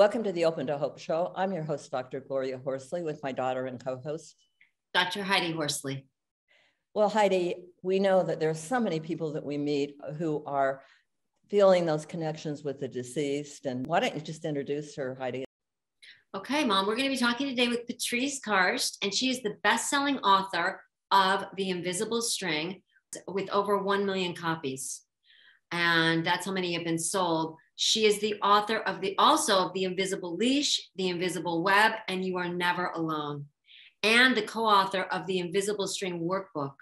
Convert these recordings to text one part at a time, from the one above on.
Welcome to the Open to Hope Show. I'm your host, Dr. Gloria Horsley, with my daughter and co host, Dr. Heidi Horsley. Well, Heidi, we know that there are so many people that we meet who are feeling those connections with the deceased. And why don't you just introduce her, Heidi? Okay, Mom, we're going to be talking today with Patrice Karst, and she is the best selling author of The Invisible String with over 1 million copies. And that's how many have been sold. She is the author of the also of The Invisible Leash, The Invisible Web, and You Are Never Alone, and the co-author of The Invisible String Workbook.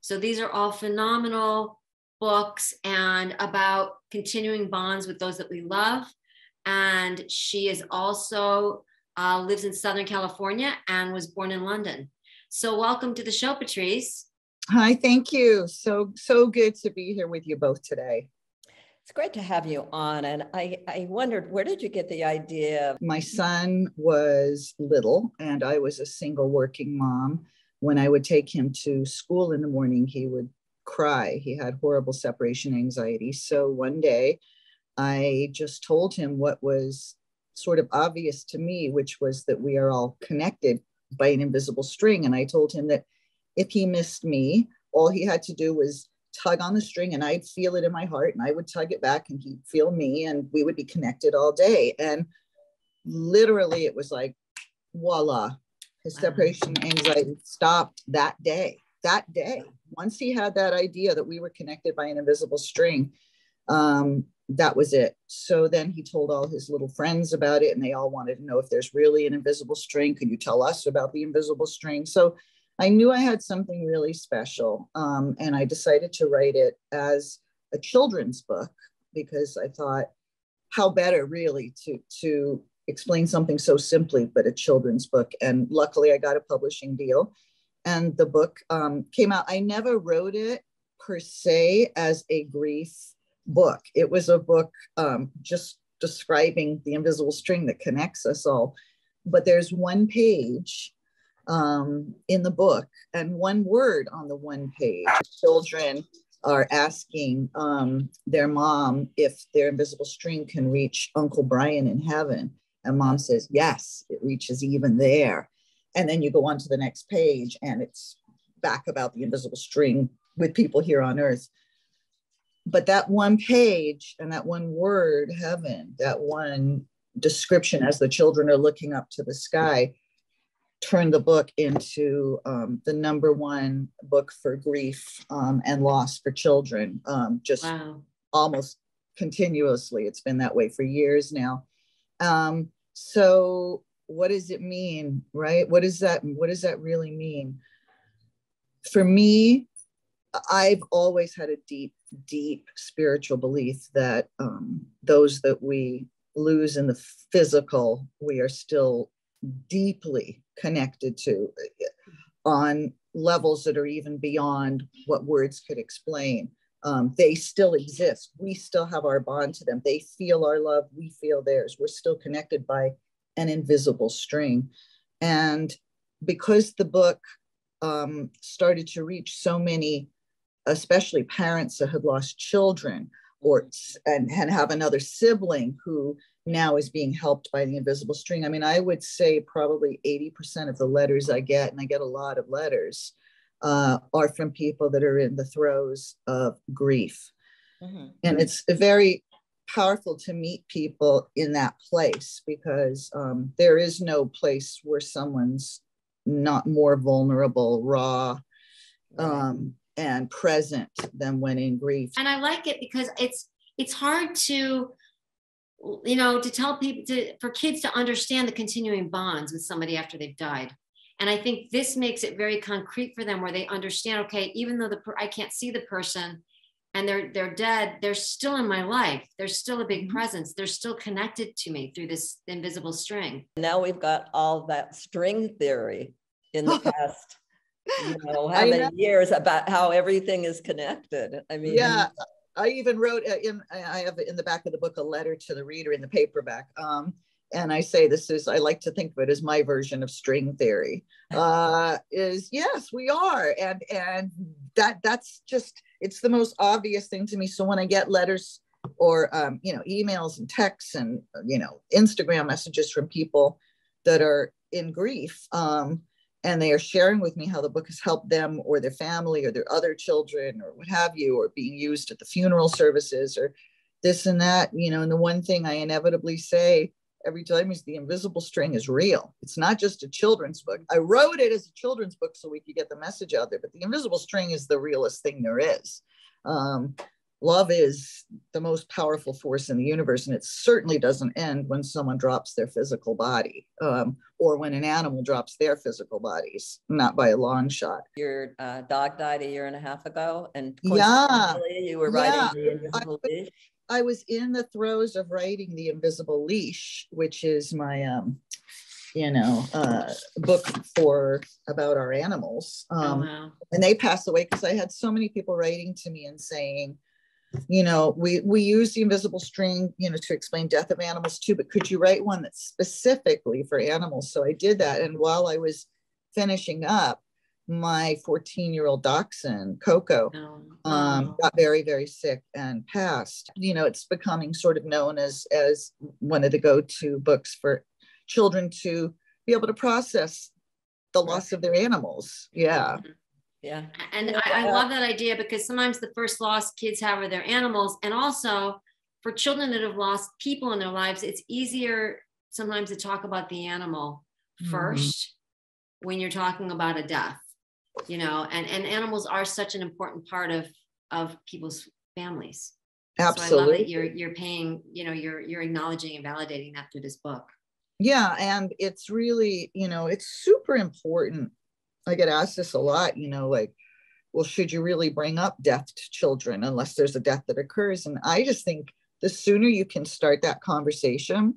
So these are all phenomenal books and about continuing bonds with those that we love. And she is also uh, lives in Southern California and was born in London. So welcome to the show, Patrice. Hi, thank you. So so good to be here with you both today. It's great to have you on. And I, I wondered, where did you get the idea? My son was little, and I was a single working mom. When I would take him to school in the morning, he would cry. He had horrible separation anxiety. So one day, I just told him what was sort of obvious to me, which was that we are all connected by an invisible string. And I told him that if he missed me, all he had to do was tug on the string and I'd feel it in my heart and I would tug it back and he'd feel me and we would be connected all day. And literally it was like, voila, his separation anxiety stopped that day. That day, once he had that idea that we were connected by an invisible string, um, that was it. So then he told all his little friends about it, and they all wanted to know if there's really an invisible string. Can you tell us about the invisible string? So I knew I had something really special, um, and I decided to write it as a children's book because I thought, how better really to to explain something so simply, but a children's book. And luckily, I got a publishing deal, and the book um, came out. I never wrote it per se as a grief book. It was a book um, just describing the invisible string that connects us all. But there's one page um, in the book and one word on the one page. Children are asking um, their mom if their invisible string can reach Uncle Brian in heaven. And mom says, yes, it reaches even there. And then you go on to the next page and it's back about the invisible string with people here on earth. But that one page and that one word, heaven, that one description as the children are looking up to the sky, turned the book into um, the number one book for grief um, and loss for children, um, just wow. almost continuously. It's been that way for years now. Um, so, what does it mean, right? What does that? What does that really mean? For me, I've always had a deep, deep spiritual belief that um, those that we lose in the physical, we are still deeply connected to on levels that are even beyond what words could explain. Um, they still exist. We still have our bond to them. They feel our love. We feel theirs. We're still connected by an invisible string. And because the book um, started to reach so many, especially parents that had lost children or and, and have another sibling who now is being helped by the invisible string. I mean, I would say probably 80% of the letters I get, and I get a lot of letters, uh, are from people that are in the throes of grief. Mm-hmm. And it's very powerful to meet people in that place because um, there is no place where someone's not more vulnerable, raw, um, and present than when in grief. And I like it because it's it's hard to you know to tell people to for kids to understand the continuing bonds with somebody after they've died and i think this makes it very concrete for them where they understand okay even though the i can't see the person and they're they're dead they're still in my life they're still a big Mm-hmm. presence they're still connected to me through this invisible string Now we've got all that string theory in the past, you know, how I many know. years about how everything is connected. I mean, yeah i even wrote uh, in i have in the back of the book a letter to the reader in the paperback um, and i say this is i like to think of it as my version of string theory. Uh, is yes we are and and that that's just it's the most obvious thing to me. So when i get letters or um, you know emails and texts and you know instagram messages from people that are in grief um, and they are sharing with me how the book has helped them or their family or their other children or what have you, or being used at the funeral services or this and that, you know. And the one thing I inevitably say every time is the invisible string is real. It's not just a children's book. I wrote it as a children's book so we could get the message out there, but the invisible string is the realest thing there is. Um, love is the most powerful force in the universe, and it certainly doesn't end when someone drops their physical body um, or when an animal drops their physical bodies, not by a long shot. your uh, dog died a year and a half ago, and Yeah. you were writing Yeah. the Invisible Leash. I was in the throes of writing The Invisible Leash, which is my, um, you know, uh, book for about our animals. oh Um, wow and they passed away because I had so many people writing to me and saying, you know, we we use the invisible string, you know, to explain death of animals too, but could you write one that's specifically for animals? So I did that, and while I was finishing up, my 14 year old dachshund Coco no. um, Oh. got very very sick and passed. You know, it's becoming sort of known as as one of the go to books for children to be able to process the loss of their animals. Yeah. Yeah. And Yeah. I, I love that idea because sometimes the first loss kids have are their animals. And also for children that have lost people in their lives, it's easier sometimes to talk about the animal Mhm. first when you're talking about a death, you know, and, and animals are such an important part of, of people's families. So I love Absolutely. that you're, you're paying, you know, you're, you're acknowledging and validating that through this book. yeah and it's really you know it's super important i get asked this a lot you know like well should you really bring up death to children unless there's a death that occurs? And i just think the sooner you can start that conversation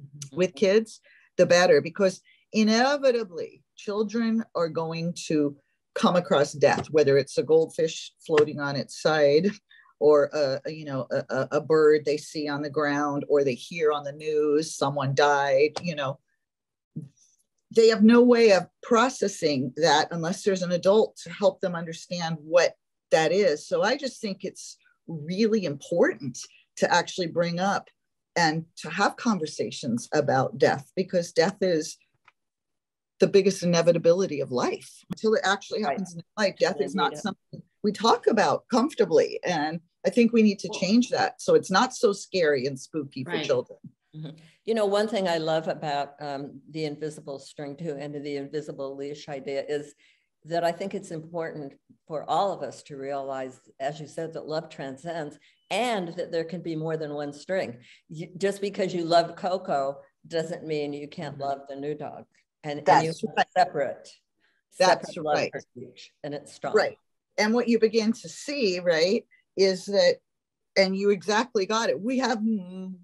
mm-hmm. with kids the better because inevitably children are going to come across death whether it's a goldfish floating on its side or a, a, you know a- a bird they see on the ground or they hear on the news someone died you know they have no way of processing that unless there's an adult to help them understand what that is. So i just think it's really important to actually bring up and to have conversations about death because death is the biggest inevitability of life. Until it actually Right. happens in life death is not something we talk about comfortably. And i think we need to change that so it's not so scary and spooky for Right. children You know, one thing I love about um, the invisible string too, and the invisible leash idea is that I think it's important for all of us to realize, as you said, that love transcends and that there can be more than one string. You, just because you love Coco doesn't mean you can't Mhm. love the new dog. And, and That's you have right. separate, That's separate right. and it's strong. right and what you begin to see right is that and you exactly got it we have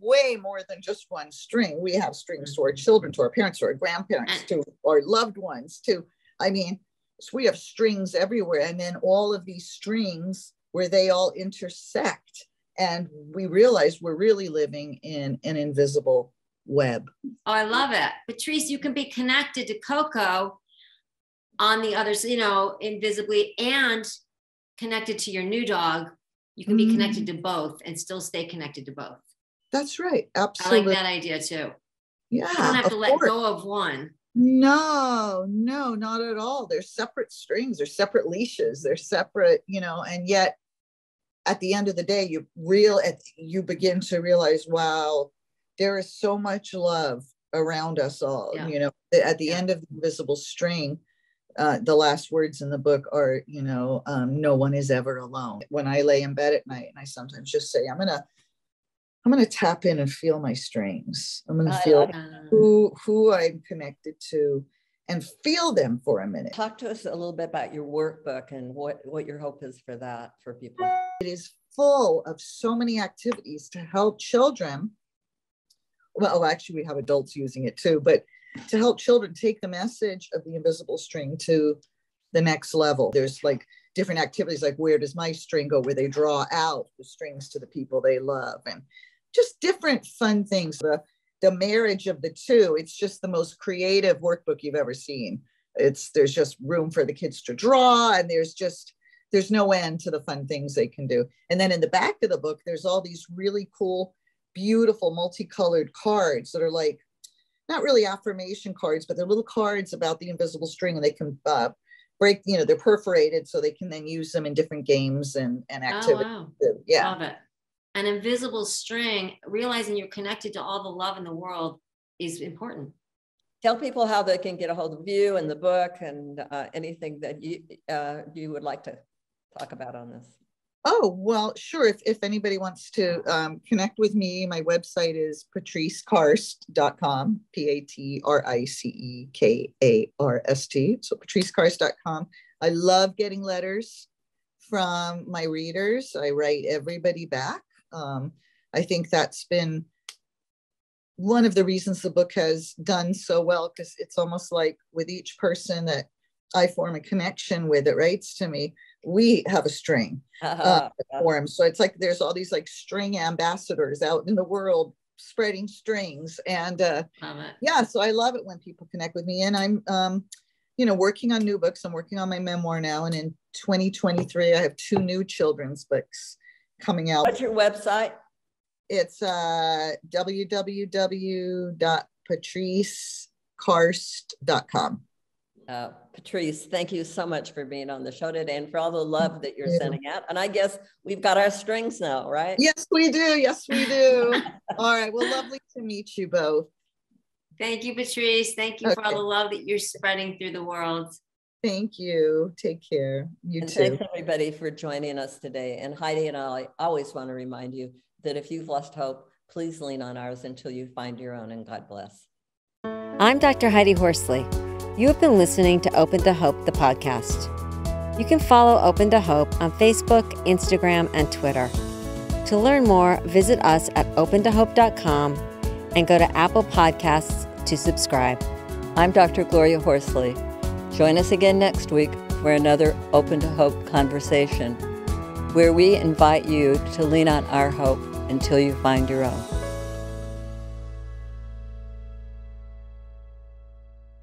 way more than just one string we have strings to our mm-hmm. children to our parents to our grandparents to our loved ones to i mean so we have strings everywhere and then all of these strings where they all intersect and we realize we're really living in an invisible web Oh, I love it. Patrice, you can be connected to Coco on the other, you know, invisibly and connected to your new dog. You can be connected mm. to both and still stay connected to both. that's right Absolutely. I like that idea too. yeah You don't have to let course. go of one. No, no, not at all. They're separate strings, they're separate leashes, they're separate, you know, and yet at the end of the day, you real at you begin to realize, wow, there is so much love around us all. Yeah. You know, at the Yeah. end of the invisible string, uh, the last words in the book are, you know, um, no one is ever alone. When I lay in bed at night, and I sometimes just say, I'm gonna, I'm gonna tap in and feel my strings. I'm gonna I feel who who I'm connected to and feel them for a minute. Talk to us a little bit about your workbook and what, what your hope is for that for people. It is full of so many activities to help children. Well, actually, we have adults using it too, but to help children take the message of the invisible string to the next level. There's like different activities like where does my string go where they draw out the strings to the people they love and just different fun things. The the marriage of the two it's just the most creative workbook you've ever seen. It's there's just room for the kids to draw and there's just there's no end to the fun things they can do. And then in the back of the book there's all these really cool beautiful multicolored cards that are like not really affirmation cards but they're little cards about the invisible string and they can uh, break you know they're perforated so they can then use them in different games and and activities. oh, wow. yeah. Love it. An invisible string realizing you're connected to all the love in the world is important. Tell people how they can get a hold of you and the book and uh, anything that you uh, you would like to talk about on this Oh, well, sure. If, if anybody wants to um, connect with me, my website is patricekarst.com, P A T R I C E K A R S T. So patricekarst.com. I love getting letters from my readers. I write everybody back. Um, I think that's been one of the reasons the book has done so well because it's almost like with each person that I form a connection with, it writes to me we have a string uh, uh, So it's like there's all these like string ambassadors out in the world spreading strings. And uh, yeah, so I love it when people connect with me. And I'm, um, you know, working on new books. I'm working on my memoir now. And in 2023, I have two new children's books coming out. What's your website? It's uh, www.patricekarst.com. Uh, Patrice, thank you so much for being on the show today and for all the love that you're yeah. sending out. And I guess we've got our strings now, right? Yes, we do. Yes, we do. all right. Well, lovely to meet you both. Thank you, Patrice. Thank you okay. for all the love that you're spreading through the world. Thank you. Take care. You and too. Thanks everybody for joining us today. And Heidi and I always want to remind you that if you've lost hope, please lean on ours until you find your own and God bless. I'm Dr. Heidi Horsley. You have been listening to Open to Hope, the podcast. You can follow Open to Hope on Facebook, Instagram, and Twitter. To learn more, visit us at opentohope.com and go to Apple Podcasts to subscribe. I'm Dr. Gloria Horsley. Join us again next week for another Open to Hope conversation, where we invite you to lean on our hope until you find your own.